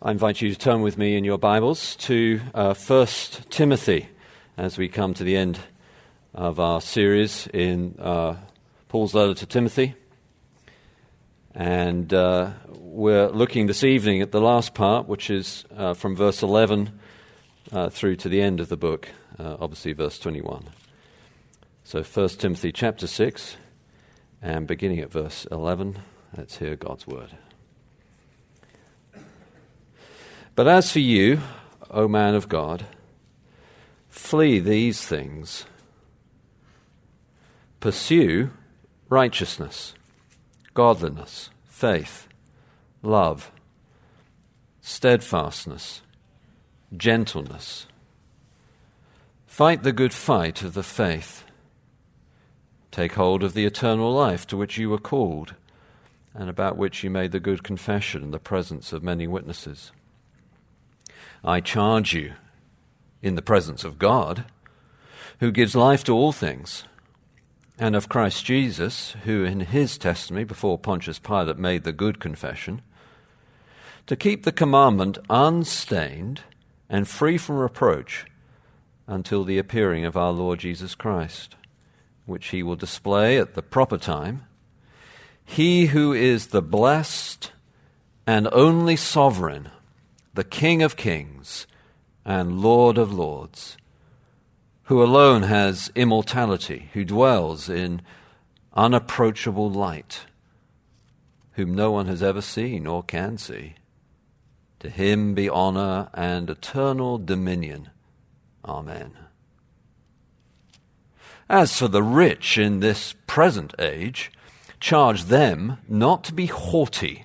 I invite you to turn with me in your Bibles to uh, 1 Timothy as we come to the end of our series in uh, Paul's letter to Timothy. And uh, we're looking this evening at the last part, which is uh, from verse 11 uh, through to the end of the book, uh, obviously, verse 21. So, 1 Timothy chapter 6, and beginning at verse 11, let's hear God's word. But as for you, O man of God, flee these things. Pursue righteousness, godliness, faith, love, steadfastness, gentleness. Fight the good fight of the faith. Take hold of the eternal life to which you were called, and about which you made the good confession in the presence of many witnesses. I charge you in the presence of God, who gives life to all things, and of Christ Jesus, who in his testimony before Pontius Pilate made the good confession, to keep the commandment unstained and free from reproach until the appearing of our Lord Jesus Christ, which he will display at the proper time. He who is the blessed and only sovereign the King of kings and Lord of lords, who alone has immortality, who dwells in unapproachable light, whom no one has ever seen or can see. To him be honor and eternal dominion. Amen. As for the rich in this present age, charge them not to be haughty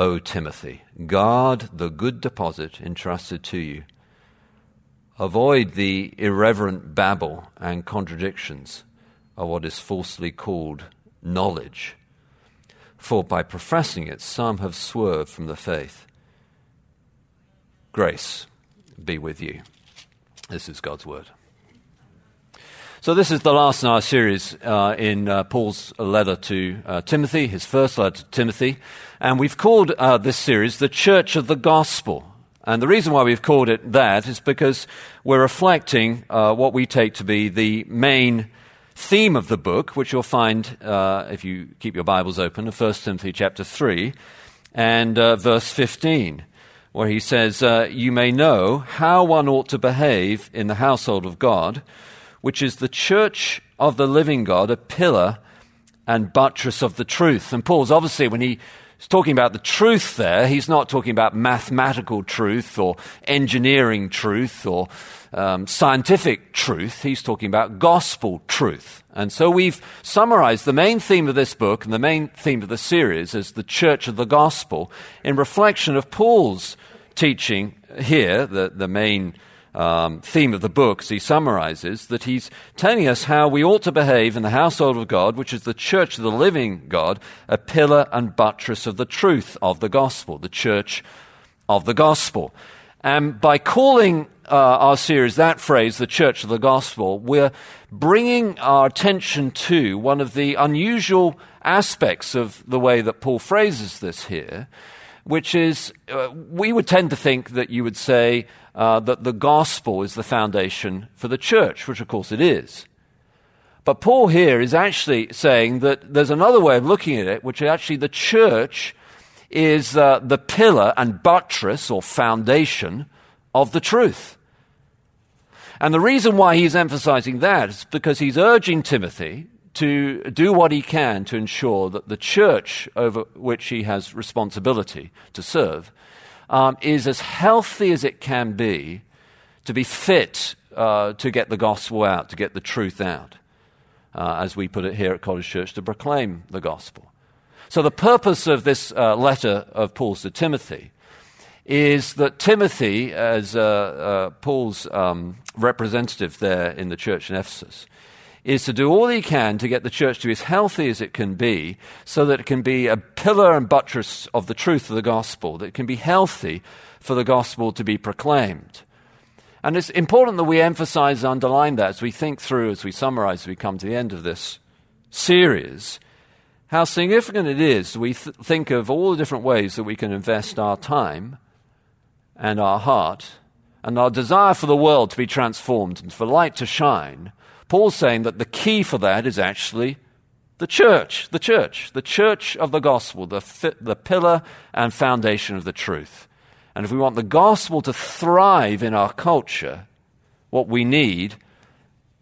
O Timothy, guard the good deposit entrusted to you. Avoid the irreverent babble and contradictions of what is falsely called knowledge, for by professing it, some have swerved from the faith. Grace be with you. This is God's word. So, this is the last in our series uh, in uh, Paul's letter to uh, Timothy, his first letter to Timothy. And we've called uh, this series the Church of the Gospel. And the reason why we've called it that is because we're reflecting uh, what we take to be the main theme of the book, which you'll find uh, if you keep your Bibles open, in 1 Timothy chapter 3 and verse 15 where he says, uh, You may know how one ought to behave in the household of God, which is the church of the living God, a pillar and buttress of the truth. And Paul's obviously, when he's talking about the truth there, he's not talking about mathematical truth or engineering truth or um, scientific truth. He's talking about gospel truth. And so we've summarized the main theme of this book and the main theme of the series as the church of the gospel in reflection of Paul's teaching here, the, the main um, theme of the book, as he summarizes, that he's telling us how we ought to behave in the household of God, which is the church of the living God, a pillar and buttress of the truth of the gospel, the church of the gospel. And by calling uh, our series that phrase, the church of the gospel, we're bringing our attention to one of the unusual aspects of the way that Paul phrases this here, which is uh, we would tend to think that you would say, uh, that the gospel is the foundation for the church, which of course it is. But Paul here is actually saying that there's another way of looking at it, which is actually the church is uh, the pillar and buttress or foundation of the truth. And the reason why he's emphasizing that is because he's urging Timothy to do what he can to ensure that the church over which he has responsibility to serve um, is as healthy as it can be to be fit uh, to get the gospel out, to get the truth out, uh, as we put it here at College Church, to proclaim the gospel. So, the purpose of this uh, letter of Paul's to Timothy is that Timothy, as uh, uh, Paul's um, representative there in the church in Ephesus, is to do all he can to get the church to be as healthy as it can be so that it can be a pillar and buttress of the truth of the gospel, that it can be healthy for the gospel to be proclaimed. And it's important that we emphasize and underline that as we think through, as we summarize, as we come to the end of this series, how significant it is we th- think of all the different ways that we can invest our time and our heart and our desire for the world to be transformed and for light to shine Paul's saying that the key for that is actually the church, the church, the church of the gospel, the, fi- the pillar and foundation of the truth. And if we want the gospel to thrive in our culture, what we need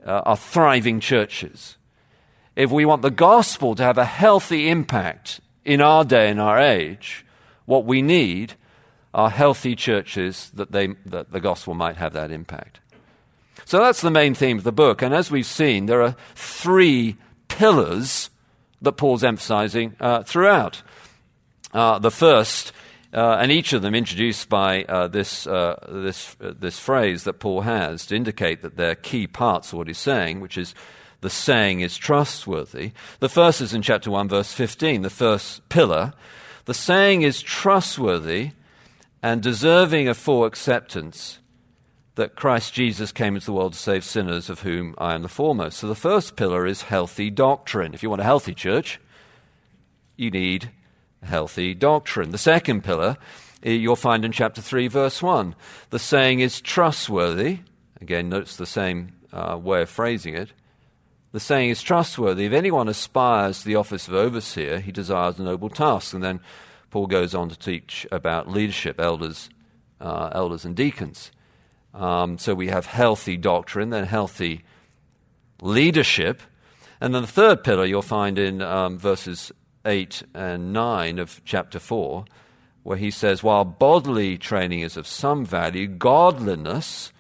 uh, are thriving churches. If we want the gospel to have a healthy impact in our day and our age, what we need are healthy churches that, they, that the gospel might have that impact. So that's the main theme of the book. And as we've seen, there are three pillars that Paul's emphasizing uh, throughout. Uh, the first, uh, and each of them introduced by uh, this, uh, this, uh, this phrase that Paul has to indicate that they're key parts of what he's saying, which is the saying is trustworthy. The first is in chapter 1, verse 15, the first pillar. The saying is trustworthy and deserving of full acceptance that Christ Jesus came into the world to save sinners, of whom I am the foremost. So the first pillar is healthy doctrine. If you want a healthy church, you need healthy doctrine. The second pillar eh, you'll find in chapter 3, verse 1. The saying is trustworthy. Again, notice the same uh, way of phrasing it. The saying is trustworthy. If anyone aspires to the office of overseer, he desires a noble task. And then Paul goes on to teach about leadership, elders, uh, elders and deacons. Um, so we have healthy doctrine, then healthy leadership. And then the third pillar you'll find in um, verses 8 and 9 of chapter 4, where he says, While bodily training is of some value, godliness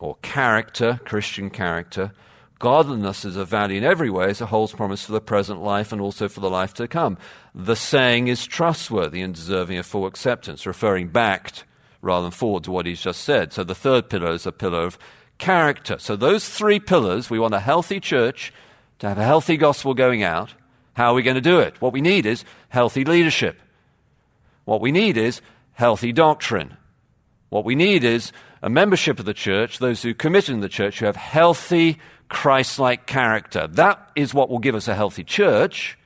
or character, Christian character, godliness is of value in every way as it holds promise for the present life and also for the life to come. The saying is trustworthy and deserving of full acceptance, referring back rather than forward to what he's just said. So the third pillar is a pillar of character. So those three pillars, we want a healthy church to have a healthy gospel going out. How are we going to do it? What we need is healthy leadership. What we need is healthy doctrine. What we need is a membership of the church, those who commit in the church who have healthy Christ like character. That is what will give us a healthy church,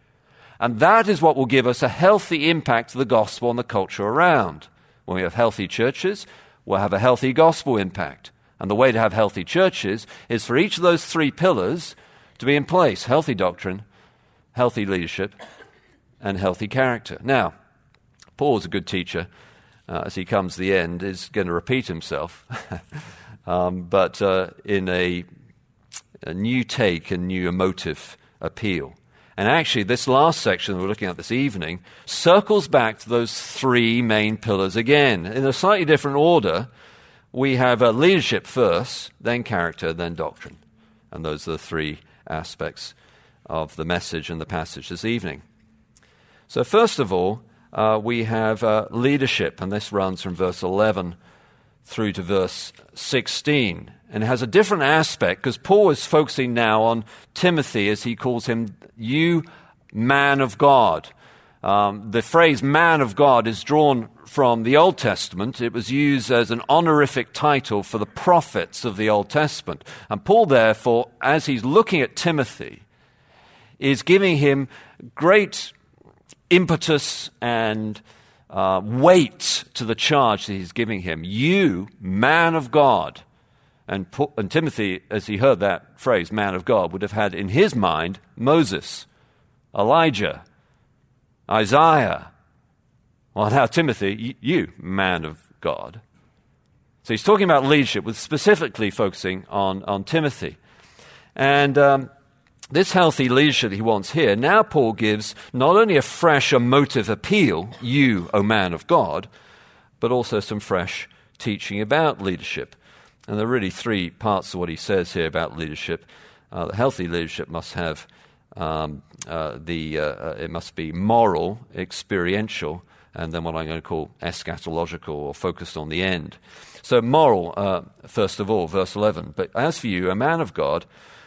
and that is what will give us a healthy impact of the gospel on the culture around. When we have healthy churches, we'll have a healthy gospel impact. And the way to have healthy churches is for each of those three pillars to be in place healthy doctrine, healthy leadership, and healthy character. Now, Paul's a good teacher. Uh, as he comes to the end, is going to repeat himself, um, but uh, in a, a new take and new emotive appeal. And actually, this last section that we're looking at this evening circles back to those three main pillars again. In a slightly different order, we have uh, leadership first, then character, then doctrine. And those are the three aspects of the message and the passage this evening. So, first of all, uh, we have uh, leadership, and this runs from verse 11 through to verse 16. And it has a different aspect because Paul is focusing now on Timothy as he calls him, you man of God. Um, the phrase man of God is drawn from the Old Testament. It was used as an honorific title for the prophets of the Old Testament. And Paul, therefore, as he's looking at Timothy, is giving him great impetus and uh, weight to the charge that he's giving him. You, man of God. And, and Timothy, as he heard that phrase, man of God, would have had in his mind Moses, Elijah, Isaiah. Well, now, Timothy, you, man of God. So he's talking about leadership, with specifically focusing on, on Timothy. And um, this healthy leadership he wants here, now Paul gives not only a fresh emotive appeal, you, O man of God, but also some fresh teaching about leadership. And there are really three parts of what he says here about leadership. Uh, healthy leadership must have um, uh, the, uh, uh, it must be moral, experiential, and then what I'm going to call eschatological or focused on the end. So, moral, uh, first of all, verse 11. But as for you, a man of God,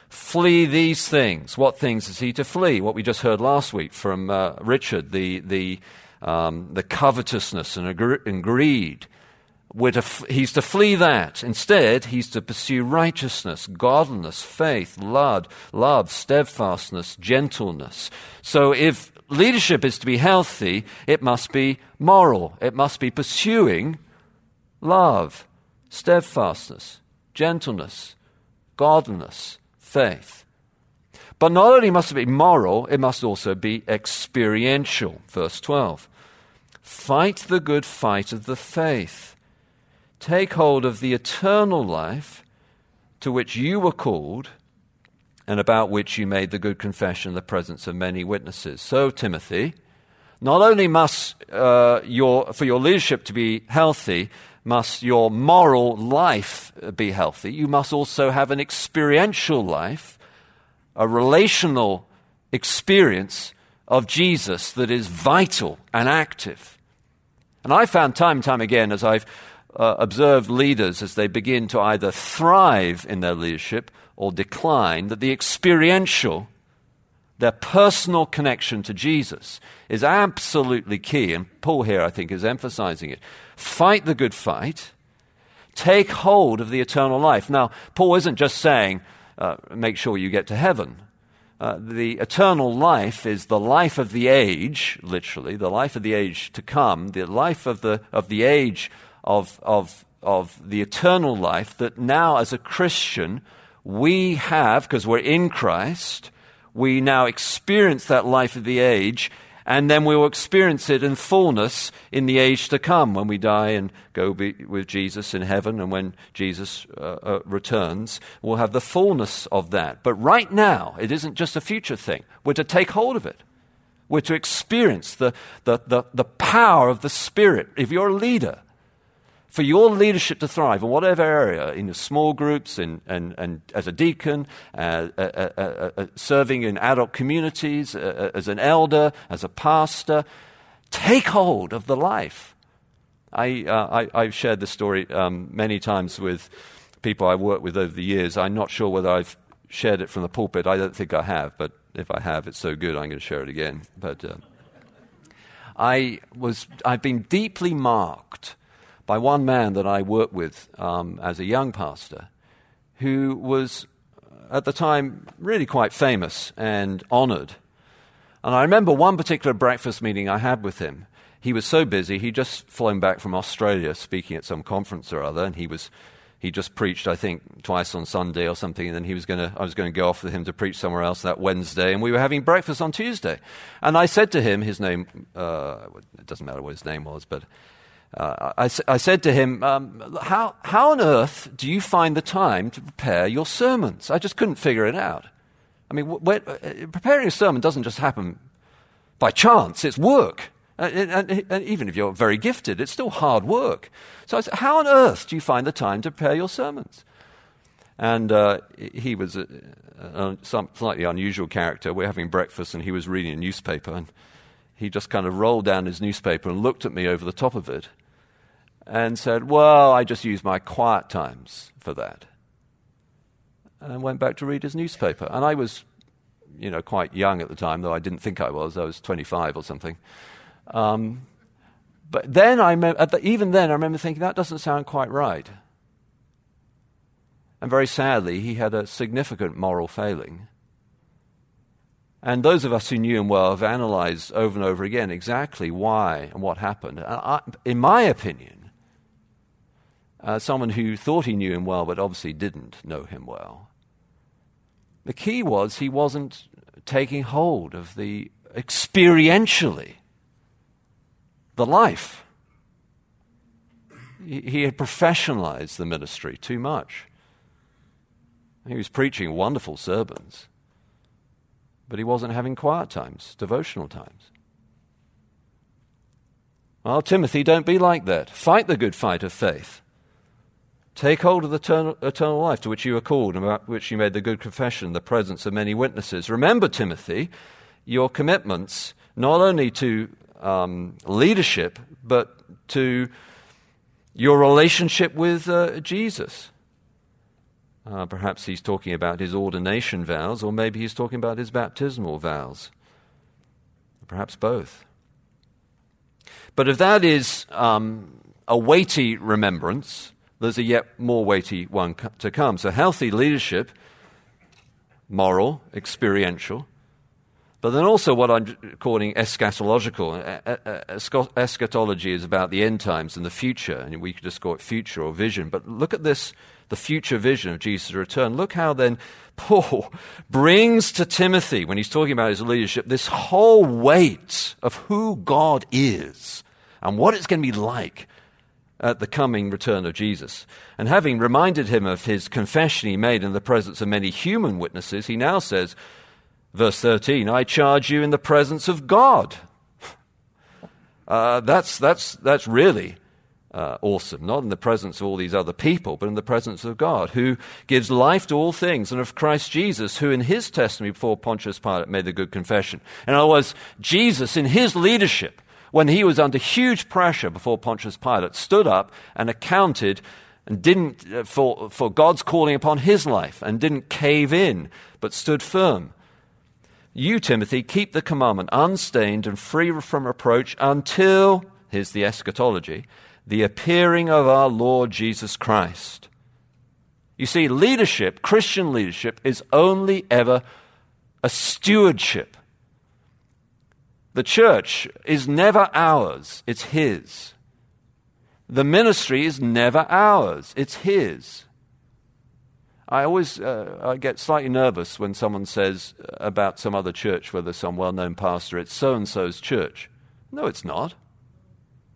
flee these things. What things is he to flee? What we just heard last week from uh, Richard, the, the, um, the covetousness and, and greed. F- he's to flee that. Instead, he's to pursue righteousness, godliness, faith, love, love, steadfastness, gentleness. So if leadership is to be healthy, it must be moral. It must be pursuing love, steadfastness, gentleness, godliness, faith. But not only must it be moral, it must also be experiential. Verse 12 Fight the good fight of the faith. Take hold of the eternal life to which you were called and about which you made the good confession in the presence of many witnesses. So, Timothy, not only must uh, your, for your leadership to be healthy, must your moral life be healthy, you must also have an experiential life, a relational experience of Jesus that is vital and active. And I found time and time again as I've uh, observed leaders as they begin to either thrive in their leadership or decline, that the experiential, their personal connection to Jesus, is absolutely key. And Paul here, I think, is emphasizing it. Fight the good fight, take hold of the eternal life. Now, Paul isn't just saying, uh, make sure you get to heaven. Uh, the eternal life is the life of the age, literally, the life of the age to come, the life of the, of the age of, of, of the eternal life that now, as a Christian, we have, because we're in Christ, we now experience that life of the age, and then we will experience it in fullness in the age to come when we die and go with Jesus in heaven, and when Jesus uh, uh, returns, we'll have the fullness of that. But right now, it isn't just a future thing. We're to take hold of it. We're to experience the, the, the, the power of the Spirit. If you're a leader, for your leadership to thrive in whatever area, in small groups, in, and, and as a deacon, uh, uh, uh, uh serving in adult communities, uh, uh, as an elder, as a pastor, take hold of the life. I, I, have shared this story um, many times with people I've worked with over the years. I'm not sure whether I've shared it from the pulpit. I don't think I have, but if I have, it's so good I'm going to share it again. But I was, I've been deeply marked by one man that I worked with um, as a young pastor who was at the time really quite famous and honored. And I remember one particular breakfast meeting I had with him. He was so busy, he'd just flown back from Australia speaking at some conference or other, and he was he just preached, I think, twice on Sunday or something, and then he was to, I was going to go off with him to preach somewhere else that Wednesday, and we were having breakfast on Tuesday. And I said to him, his name, uh, it doesn't matter what his name was, but uh, I, I, said to him, um, how, how on earth do you find the time to prepare your sermons? I just couldn't figure it out. I mean, uh, preparing a sermon doesn't just happen by chance, it's work. And, and, and, even if you're very gifted, it's still hard work. So I said, How on earth do you find the time to prepare your sermons? And uh, he was a, a, some slightly unusual character. We're having breakfast, and he was reading a newspaper. And he just kind of rolled down his newspaper and looked at me over the top of it and said, Well, I just use my quiet times for that. And went back to read his newspaper. And I was, you know, quite young at the time, though I didn't think I was. I was 25 or something. Um, but then I the, even then I remember thinking that doesn't sound quite right. And very sadly, he had a significant moral failing. And those of us who knew him well have analyzed over and over again exactly why and what happened. I, in my opinion, uh, someone who thought he knew him well but obviously didn't know him well, the key was he wasn't taking hold of the experientially the life. He, he had professionalized the ministry too much. He was preaching wonderful sermons but he wasn't having quiet times, devotional times. Well, Timothy, don't be like that. Fight the good fight of faith. Take hold of the eternal, eternal life to which you are called and about which you made the good confession in the presence of many witnesses. Remember, Timothy, your commitments not only to um, leadership, but to your relationship with uh, Jesus. Uh, perhaps he's talking about his ordination vows, or maybe he's talking about his baptismal vows. Perhaps both. But if that is um, a weighty remembrance, there's a yet more weighty one to come. So, healthy leadership, moral, experiential, but then also what I'm calling eschatological. Eschatology is about the end times and the future, and we could just call it future or vision. But look at this the future vision of Jesus' return. Look how then Paul brings to Timothy, when he's talking about his leadership, this whole weight of who God is and what it's going to be like at the coming return of Jesus. And having reminded him of his confession he made in the presence of many human witnesses, he now says, verse 13, I charge you in the presence of God. Uh, that's, that's, that's really uh, awesome. Not in the presence of all these other people, but in the presence of God, who gives life to all things, and of Christ Jesus, who in his testimony before Pontius Pilate made the good confession. In other words, Jesus, in his leadership, when he was under huge pressure before Pontius Pilate, stood up and accounted and didn't uh, for, for God's calling upon his life and didn't cave in, but stood firm. You, Timothy, keep the commandment unstained and free from reproach until, here's the eschatology, the appearing of our Lord Jesus Christ. You see, leadership, Christian leadership, is only ever a stewardship. The church is never ours, it's His. The ministry is never ours, it's His. I always uh, I get slightly nervous when someone says about some other church, whether some well known pastor, it's so and so's church. No, it's not.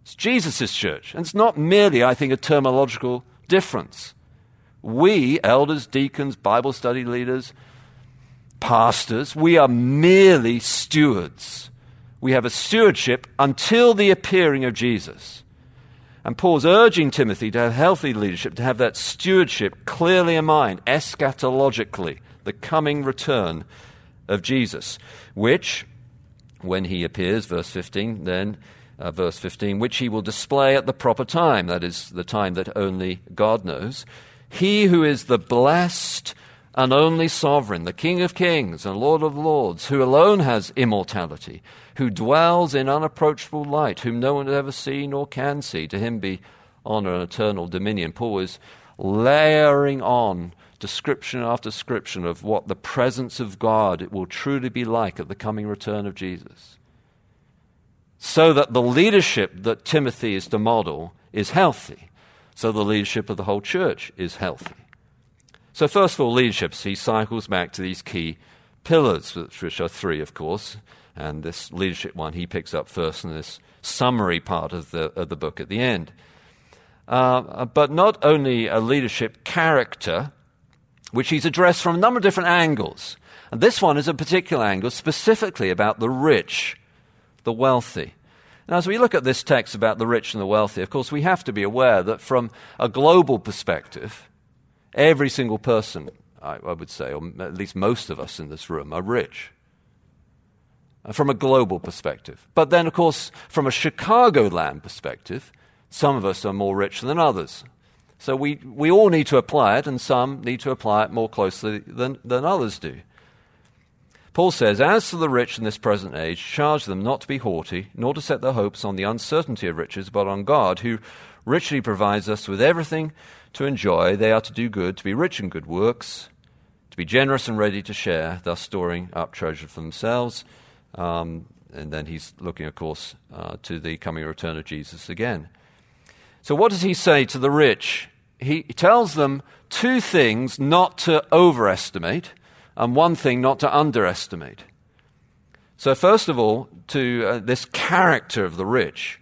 It's Jesus' church. And it's not merely, I think, a terminological difference. We, elders, deacons, Bible study leaders, pastors, we are merely stewards. We have a stewardship until the appearing of Jesus. And Paul's urging Timothy to have healthy leadership, to have that stewardship clearly in mind, eschatologically, the coming return of Jesus, which, when he appears, verse 15, then uh, verse 15, which he will display at the proper time, that is, the time that only God knows. He who is the blessed and only sovereign, the King of kings and Lord of lords, who alone has immortality, who dwells in unapproachable light, whom no one has ever seen or can see, to him be honor and eternal dominion. Paul is layering on description after description of what the presence of God it will truly be like at the coming return of Jesus so that the leadership that Timothy is to model is healthy, so the leadership of the whole church is healthy. So, first of all, leadership, he cycles back to these key pillars, which are three, of course, and this leadership one he picks up first in this summary part of the, of the book at the end. Uh, but not only a leadership character, which he's addressed from a number of different angles. And this one is a particular angle specifically about the rich the wealthy. Now, as we look at this text about the rich and the wealthy, of course, we have to be aware that from a global perspective, every single person, I, I would say, or at least most of us in this room, are rich. Uh, from a global perspective. But then, of course, from a Chicagoland perspective, some of us are more rich than others. So we, we all need to apply it, and some need to apply it more closely than, than others do. Paul says, As to the rich in this present age, charge them not to be haughty, nor to set their hopes on the uncertainty of riches, but on God, who richly provides us with everything to enjoy. They are to do good, to be rich in good works, to be generous and ready to share, thus storing up treasure for themselves. Um, and then he's looking, of course, uh, to the coming return of Jesus again. So, what does he say to the rich? He tells them two things not to overestimate and one thing not to underestimate. So, first of all, to uh, this character of the rich,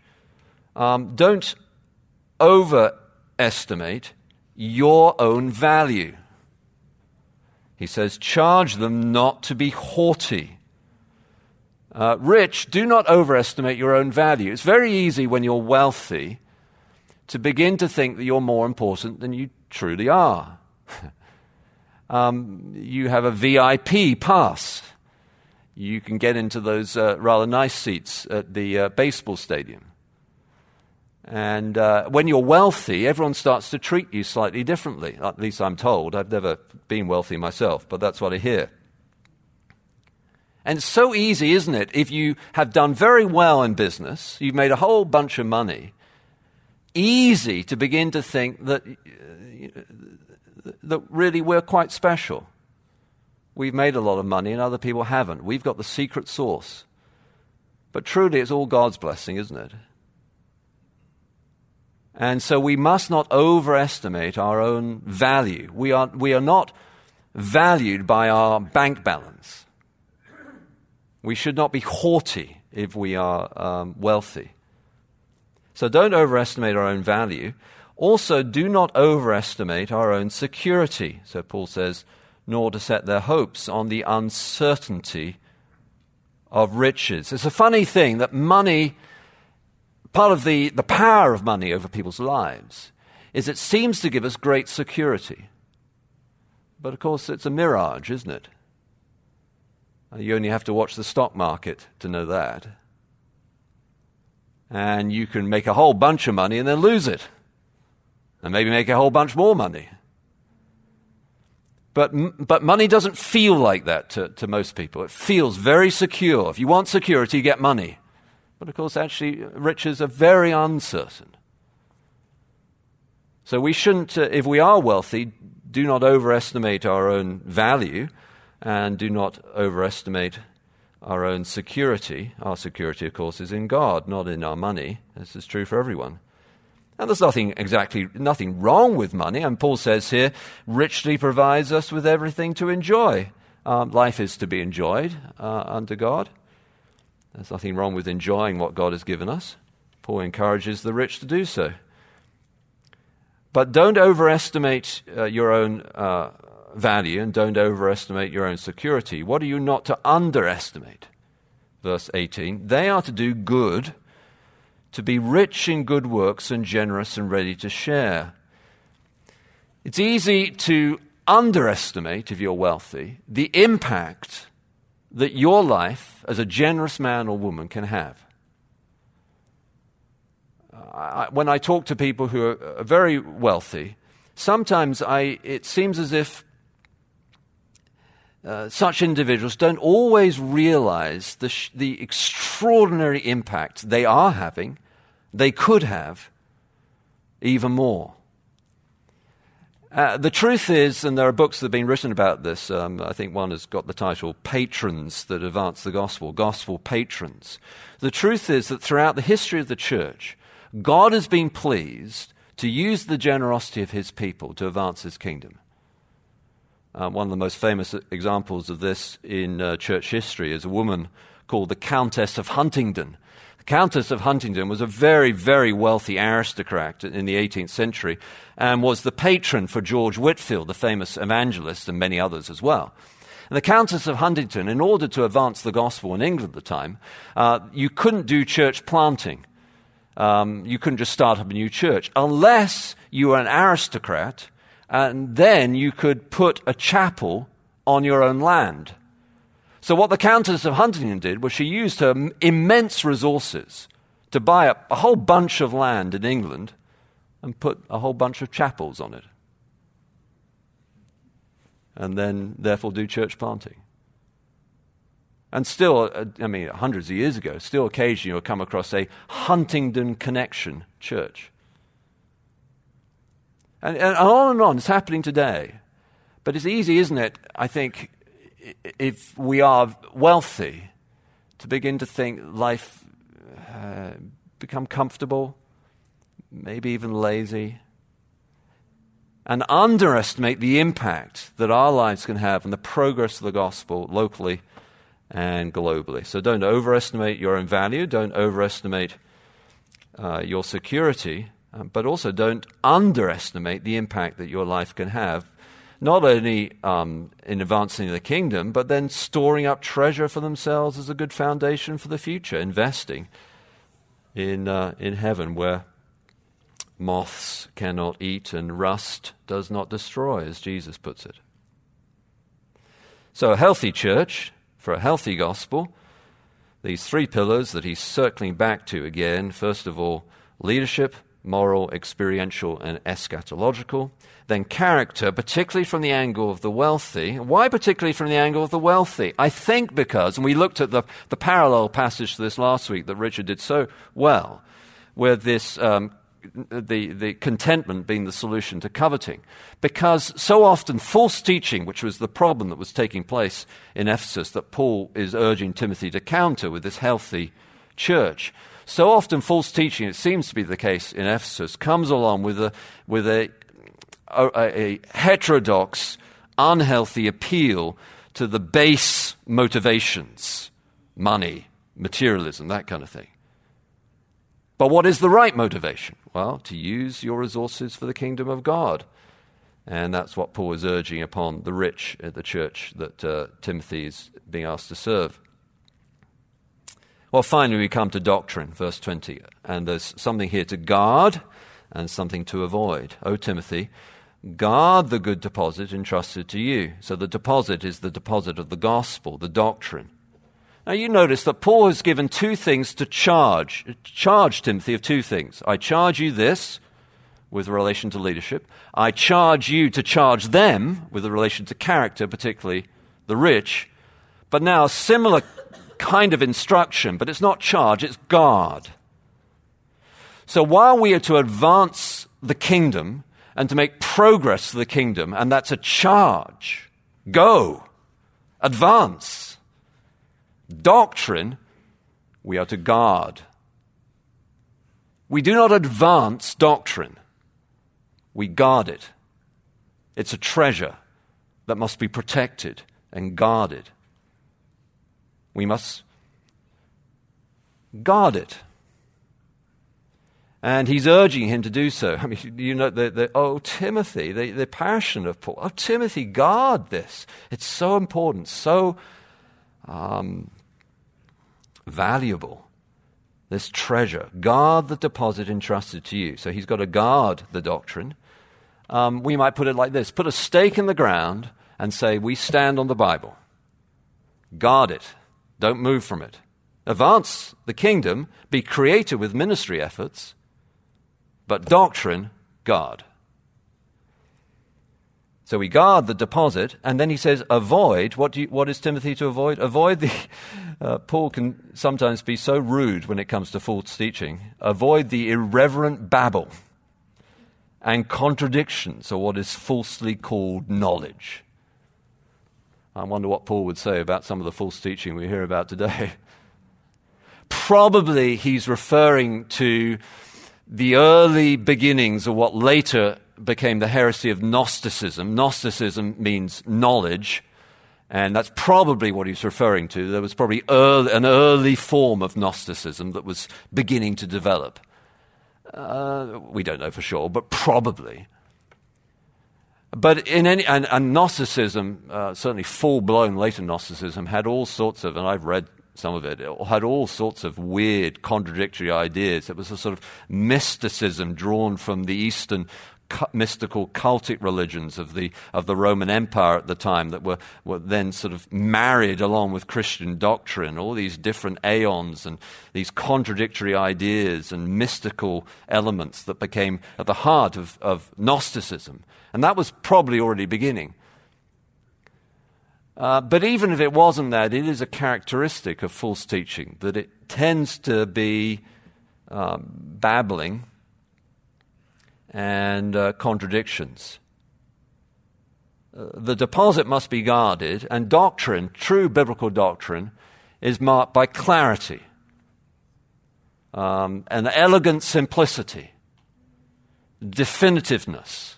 um, don't overestimate your own value. He says, charge them not to be haughty. Uh, rich, do not overestimate your own value. It's very easy when you're wealthy to begin to think that you're more important than you truly are. um, you have a VIP pass. you can get into those uh, rather nice seats at the uh, baseball stadium. And uh, when you're wealthy, everyone starts to treat you slightly differently. At least I'm told. I've never been wealthy myself, but that's what I hear. And so easy, isn't it? If you have done very well in business, you've made a whole bunch of money, easy to begin to think that, uh, that really we're quite special. We've made a lot of money and other people haven't. We've got the secret source. But truly, it's all God's blessing, isn't it? And so we must not overestimate our own value. We are, we are not valued by our bank balance. We should not be haughty if we are um, wealthy. So don't overestimate our own value. Also, do not overestimate our own security. So Paul says, nor to set their hopes on the uncertainty of riches. It's a funny thing that money, part of the, the power of money over people's lives, is it seems to give us great security. But of course, it's a mirage, isn't it? Uh, you only have to watch the stock market to know that. And you can make a whole bunch of money and then lose it. And maybe make a whole bunch more money. But, but money doesn't feel like that to, to most people. It feels very secure. If you want security, you get money. But of course, actually, riches are very uncertain. So we shouldn't, uh, if we are wealthy, do not overestimate our own value and do not overestimate our own security. Our security, of course, is in God, not in our money. This is true for everyone. And there's nothing exactly nothing wrong with money. And Paul says here, richly provides us with everything to enjoy. Um, life is to be enjoyed uh, under God. There's nothing wrong with enjoying what God has given us. Paul encourages the rich to do so. But don't overestimate uh, your own uh, value and don't overestimate your own security. What are you not to underestimate? Verse 18 They are to do good, to be rich in good works and generous and ready to share. It's easy to underestimate, if you're wealthy, the impact that your life as a generous man or woman can have. I, when I talk to people who are very wealthy, sometimes I, it seems as if uh, such individuals don't always realize the, sh- the extraordinary impact they are having, they could have even more. Uh, the truth is, and there are books that have been written about this. Um, I think one has got the title Patrons That Advance the Gospel, Gospel Patrons. The truth is that throughout the history of the church, God has been pleased to use the generosity of his people to advance his kingdom. Uh, one of the most famous examples of this in uh, church history is a woman called the Countess of Huntingdon. The Countess of Huntingdon was a very, very wealthy aristocrat in the 18th century and was the patron for George Whitefield, the famous evangelist, and many others as well. And the Countess of Huntingdon, in order to advance the gospel in England at the time, uh, you couldn't do church planting. Um, you couldn't just start up a new church unless you were an aristocrat and then you could put a chapel on your own land. So, what the Countess of Huntingdon did was she used her immense resources to buy up a whole bunch of land in England and put a whole bunch of chapels on it. And then, therefore, do church planting. And still, uh, I mean, hundreds of years ago, still occasionally you'll come across a Huntingdon Connection church. And, and on and on. It's happening today. But it's easy, isn't it? I think, if we are wealthy, to begin to think life uh, become comfortable, maybe even lazy, and underestimate the impact that our lives can have on the progress of the gospel locally and globally. So don't overestimate your own value, don't overestimate uh, your security, um, but also don't underestimate the impact that your life can have, not only um, in advancing the kingdom, but then storing up treasure for themselves as a good foundation for the future, investing in, uh, in heaven where moths cannot eat and rust does not destroy, as Jesus puts it. So, a healthy church for a healthy gospel. These three pillars that he's circling back to again first of all, leadership, moral, experiential, and eschatological. Then character, particularly from the angle of the wealthy. Why particularly from the angle of the wealthy? I think because, and we looked at the, the parallel passage to this last week that Richard did so well, where this um, the, the contentment being the solution to coveting. Because so often false teaching, which was the problem that was taking place in Ephesus, that Paul is urging Timothy to counter with this healthy church. So often false teaching, it seems to be the case in Ephesus, comes along with a, with a, a, a heterodox, unhealthy appeal to the base motivations money, materialism, that kind of thing. But what is the right motivation? Well, to use your resources for the kingdom of God. And that's what Paul is urging upon the rich at the church that uh, Timothy is being asked to serve. Well, finally, we come to doctrine, verse 20. And there's something here to guard and something to avoid. O Timothy, guard the good deposit entrusted to you. So the deposit is the deposit of the gospel, the doctrine. Now you notice that Paul has given two things to charge, charge Timothy of two things. I charge you this with relation to leadership. I charge you to charge them with relation to character, particularly the rich. But now similar kind of instruction, but it's not charge, it's guard. So while we are to advance the kingdom and to make progress to the kingdom, and that's a charge, go, advance Doctrine, we are to guard. We do not advance doctrine, we guard it. It's a treasure that must be protected and guarded. We must guard it. And he's urging him to do so. I mean, you know, the, the, oh, Timothy, the, the passion of Paul. Oh, Timothy, guard this. It's so important, so um, valuable, this treasure. Guard the deposit entrusted to you. So he's got to guard the doctrine. Um, we might put it like this put a stake in the ground and say, We stand on the Bible. Guard it. Don't move from it. Advance the kingdom. Be creative with ministry efforts. But doctrine, guard. So we guard the deposit, and then he says, avoid. What, you, what is Timothy to avoid? Avoid the. Uh, Paul can sometimes be so rude when it comes to false teaching. Avoid the irreverent babble and contradictions, or what is falsely called knowledge. I wonder what Paul would say about some of the false teaching we hear about today. Probably he's referring to the early beginnings of what later became the heresy of Gnosticism. Gnosticism means knowledge, and that's probably what he's referring to. There was probably early, an early form of Gnosticism that was beginning to develop. Uh, we don't know for sure, but probably. But in any, and, and Gnosticism, uh, certainly full blown later Gnosticism, had all sorts of, and I've read some of it, it had all sorts of weird, contradictory ideas. It was a sort of mysticism drawn from the Eastern mystical cultic religions of the, of the Roman Empire at the time that were, were then sort of married along with Christian doctrine, all these different aeons and these contradictory ideas and mystical elements that became at the heart of, of Gnosticism. And that was probably already beginning. Uh, but even if it wasn't that, it is a characteristic of false teaching that it tends to be um, babbling and uh, contradictions. Uh, the deposit must be guarded, and doctrine, true biblical doctrine, is marked by clarity, um, an elegant simplicity, definitiveness,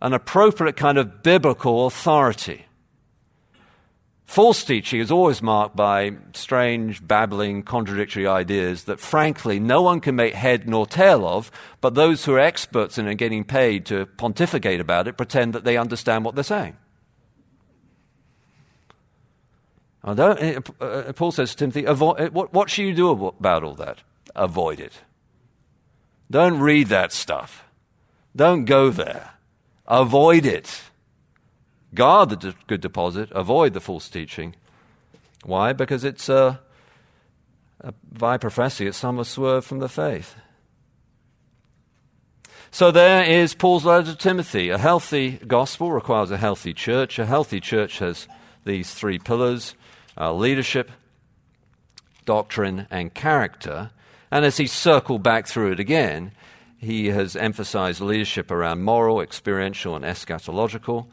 an appropriate kind of biblical authority. False teaching is always marked by strange, babbling, contradictory ideas that, frankly, no one can make head nor tail of, but those who are experts in it getting paid to pontificate about it pretend that they understand what they're saying. Uh, uh, Paul says to Timothy, avoid, what, what should you do about all that? Avoid it. Don't read that stuff. Don't go there. Avoid it. Guard the good deposit, avoid the false teaching, Why? Because it's a, a by prophecy, it's some have swerved from the faith. So there is Paul's letter to Timothy. A healthy gospel requires a healthy church. A healthy church has these three pillars uh, leadership, doctrine, and character. And as he circled back through it again, he has emphasized leadership around moral, experiential, and eschatological,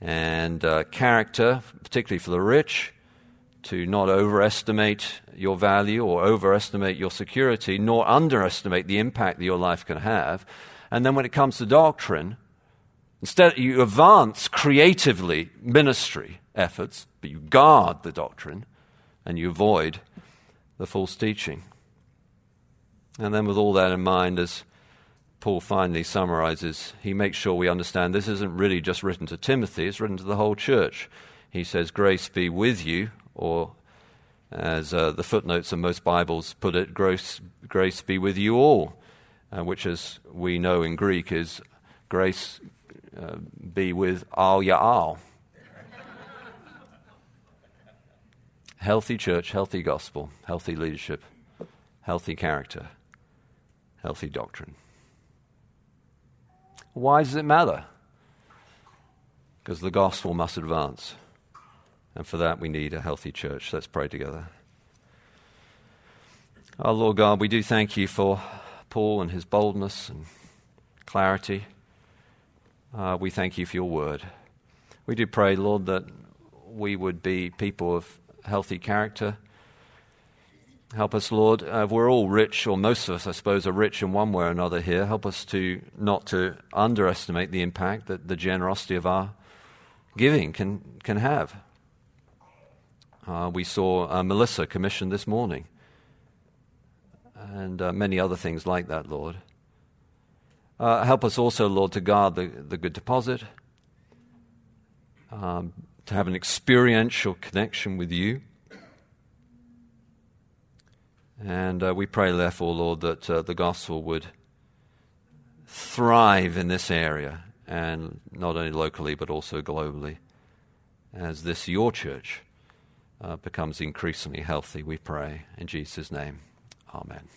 and uh, character, particularly for the rich, to not overestimate your value or overestimate your security, nor underestimate the impact that your life can have. And then when it comes to doctrine, instead you advance creatively ministry efforts, but you guard the doctrine and you avoid the false teaching. And then, with all that in mind, as Paul finally summarizes, he makes sure we understand this isn't really just written to Timothy, it's written to the whole church. He says, Grace be with you, or as uh, the footnotes of most Bibles put it, grace, grace be with you all, uh, which, as we know in Greek, is grace uh, be with all al ya'al. healthy church, healthy gospel, healthy leadership, healthy character, healthy doctrine. Why does it matter? Because the gospel must advance. And for that, we need a healthy church. Let's pray together. Our Lord God, we do thank you for Paul and his boldness and clarity. Uh, we thank you for your word. We do pray, Lord, that we would be people of healthy character. Help us, Lord. Uh, we're all rich, or most of us, I suppose, are rich in one way or another here. Help us to not to underestimate the impact that the generosity of our giving can, can have. Uh, we saw uh, Melissa commissioned this morning, and uh, many other things like that, Lord. Uh, help us also, Lord, to guard the, the good deposit, um, to have an experiential connection with you. And uh, we pray, therefore, Lord, that uh, the gospel would thrive in this area, and not only locally, but also globally, as this, your church, uh, becomes increasingly healthy, we pray. In Jesus' name, amen.